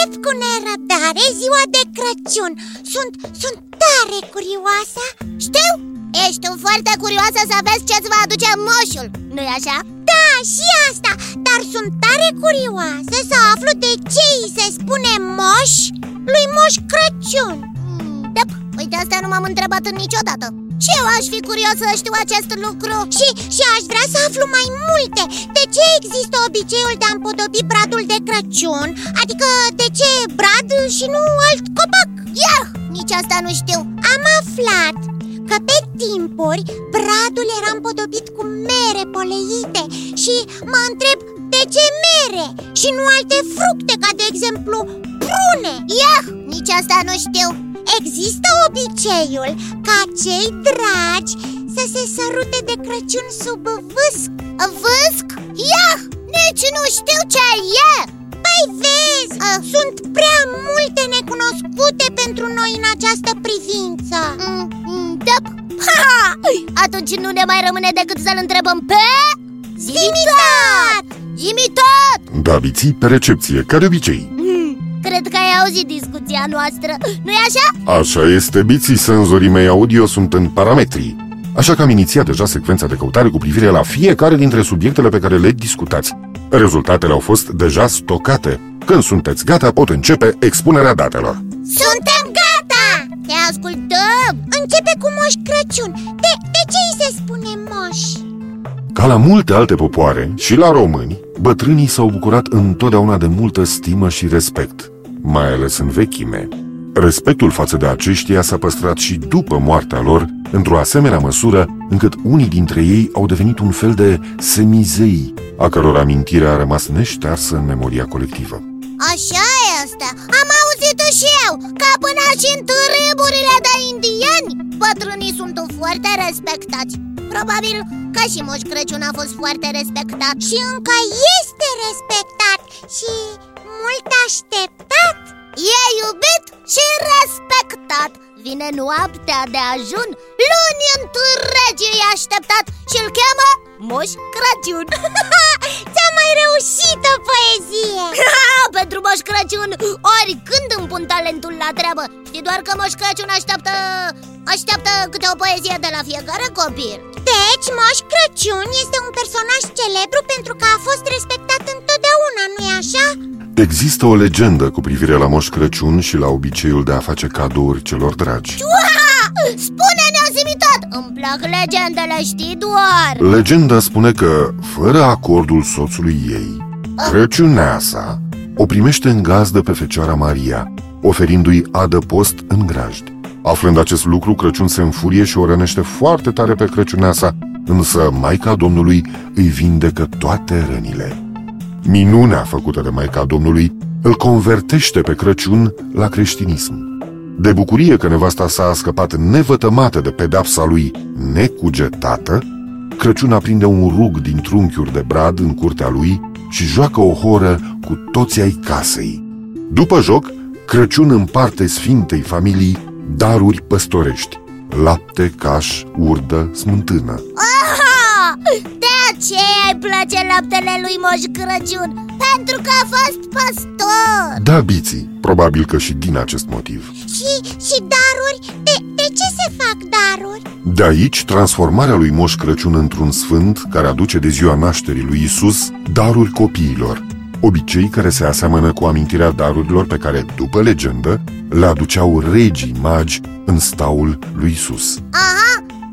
Aștept cu nerăbdare ziua de Crăciun? Sunt, sunt tare curioasă. Știu, ești foarte curioasă să vezi ce-ți va aduce moșul, nu-i așa? Da, și asta. Dar sunt tare curioasă să aflu de ce îi se spune moș lui Moș Crăciun. Mm, Da, uite asta nu m-am întrebat niciodată și eu aș fi curios să știu acest lucru? Și, și aș vrea să aflu mai multe. De ce există obiceiul de a împodobi bradul de Crăciun? Adică de ce brad și nu alt copac? Iah, nici asta nu știu. Am aflat că pe timpuri bradul era împodobit cu mere poleite Și mă întreb de ce mere și nu alte fructe ca de exemplu prune. Iah, nici asta nu știu Există obiceiul ca cei dragi să se sărute de Crăciun sub vâsc Vâsc? Iah, nici nu știu ce e Păi vezi, uh. sunt prea multe necunoscute pentru noi în această privință mm, mm, Da, ha! atunci nu ne mai rămâne decât să-l întrebăm pe... Zimitat! Zimitat! Da, biții, pe recepție, ca de obicei Cred că ai auzit discuția noastră, nu-i așa? Așa este, biții senzorii mei audio sunt în parametri Așa că am inițiat deja secvența de căutare cu privire la fiecare dintre subiectele pe care le discutați Rezultatele au fost deja stocate Când sunteți gata, pot începe expunerea datelor Suntem gata! Te ascultăm! Începe cu Moș Crăciun De, de ce îi se spune moș? Ca la multe alte popoare, și la români, bătrânii s-au bucurat întotdeauna de multă stimă și respect, mai ales în vechime. Respectul față de aceștia s-a păstrat și după moartea lor, într-o asemenea măsură încât unii dintre ei au devenit un fel de semizei, a căror amintire a rămas neștearsă în memoria colectivă. Așa este, am auzit și eu, că până și în târâburile de indieni, bătrânii sunt foarte respectați Probabil că și Moș Crăciun a fost foarte respectat. Și încă este respectat și mult așteptat. E iubit și respectat. Vine noaptea de ajun, luni întregi e așteptat și îl cheamă Moș Crăciun. Ți-a mai reușit o poezie. Pentru Moș Crăciun, oricând îmi pun talentul la treabă. Știi doar că Moș Crăciun așteaptă, așteaptă câte o poezie de la fiecare copil Deci Moș Crăciun este un personaj celebru pentru că a fost respectat întotdeauna, nu-i așa? Există o legendă cu privire la Moș Crăciun și la obiceiul de a face cadouri celor dragi Spune-ne, zimitat! Îmi plac legendele, știi doar Legenda spune că, fără acordul soțului ei, Crăciuneasa o primește în gazdă pe Fecioara Maria, oferindu-i adăpost în grajd. Aflând acest lucru, Crăciun se înfurie și o rănește foarte tare pe Crăciuneasa, însă Maica Domnului îi vindecă toate rănile. Minunea făcută de Maica Domnului îl convertește pe Crăciun la creștinism. De bucurie că nevasta sa a scăpat nevătămată de pedapsa lui necugetată, Crăciun aprinde un rug din trunchiuri de brad în curtea lui și joacă o horă cu toți ai casei. După joc, Crăciun împarte Sfintei Familii daruri păstorești, lapte, caș, urdă, smântână. Aha! De aceea îi place laptele lui Moș Crăciun Pentru că a fost păstor Da, biții, probabil că și din acest motiv Și, și daruri? De, de ce se fac daruri? De aici transformarea lui Moș Crăciun într-un sfânt care aduce de ziua nașterii lui Isus daruri copiilor Obicei care se aseamănă cu amintirea darurilor pe care, după legendă, le aduceau regii magi în staul lui Isus. Aha,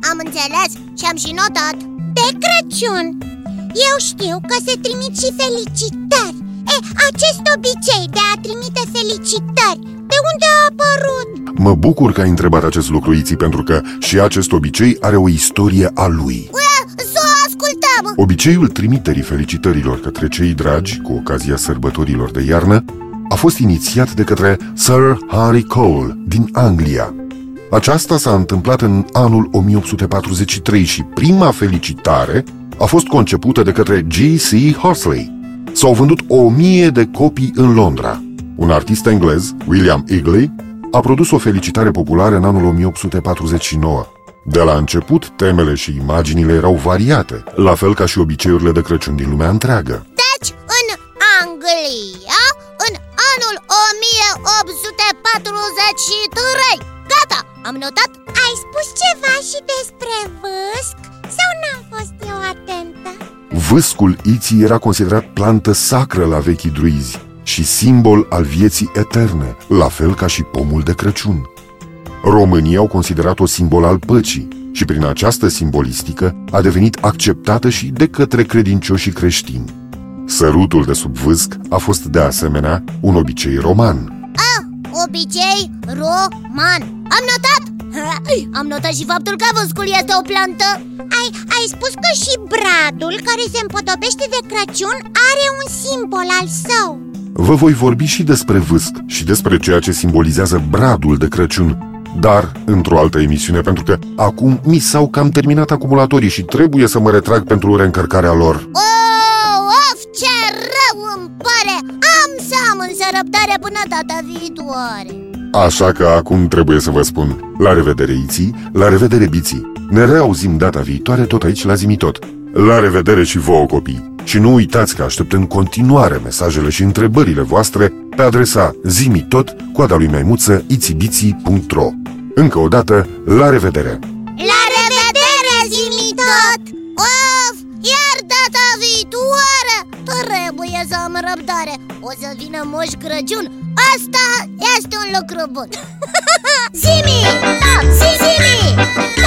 am înțeles și am și notat. De Crăciun. Eu știu că se trimit și felicitări. E, acest obicei de a trimite felicitări De unde a apărut? Mă bucur că ai întrebat acest lucru, Iții, pentru că și acest obicei are o istorie a lui. Să o ascultăm Obiceiul trimiterii felicitărilor către cei dragi, cu ocazia sărbătorilor de iarnă, a fost inițiat de către Sir Harry Cole din Anglia. Aceasta s-a întâmplat în anul 1843 și prima felicitare a fost concepută de către G.C. Horsley. S-au vândut o mie de copii în Londra. Un artist englez, William Eagley, a produs o felicitare populară în anul 1849. De la început, temele și imaginile erau variate, la fel ca și obiceiurile de Crăciun din lumea întreagă. Deci, în Anglia, în anul 1843 Gata, am notat Ai spus ceva și despre vâsc? Sau n-am fost eu atentă? Vâscul iții era considerat plantă sacră la vechii druizi și simbol al vieții eterne, la fel ca și pomul de Crăciun. Românii au considerat-o simbol al păcii și prin această simbolistică a devenit acceptată și de către credincioșii creștini. Sărutul de sub vâsc a fost de asemenea un obicei roman. Ah, obicei roman Am notat! Am notat și faptul că vâscul este o plantă Ai, ai spus că și bradul care se împodobește de Crăciun are un simbol al său Vă voi vorbi și despre vâsc și despre ceea ce simbolizează bradul de Crăciun, dar într-o altă emisiune, pentru că acum mi s-au cam terminat acumulatorii și trebuie să mă retrag pentru reîncărcarea lor. Oh, of, ce rău îmi pare! Am să am însă răbdare până data viitoare. Așa că acum trebuie să vă spun. La revedere Iții, la revedere Biții Ne reauzim data viitoare tot aici la Zimitot La revedere și vouă copii Și nu uitați că aștept în continuare mesajele și întrebările voastre Pe adresa zimitot, coada lui maimuță, itibiții.ro Încă o dată, la revedere! La revedere, Zimitot! Of, iar data viitoare Trebuie să am răbdare. O să vină Moș Crăciun. Asta este un lucru bun. Zimi, tot, zimi, tot, zimi, tot Prietenul care știe tot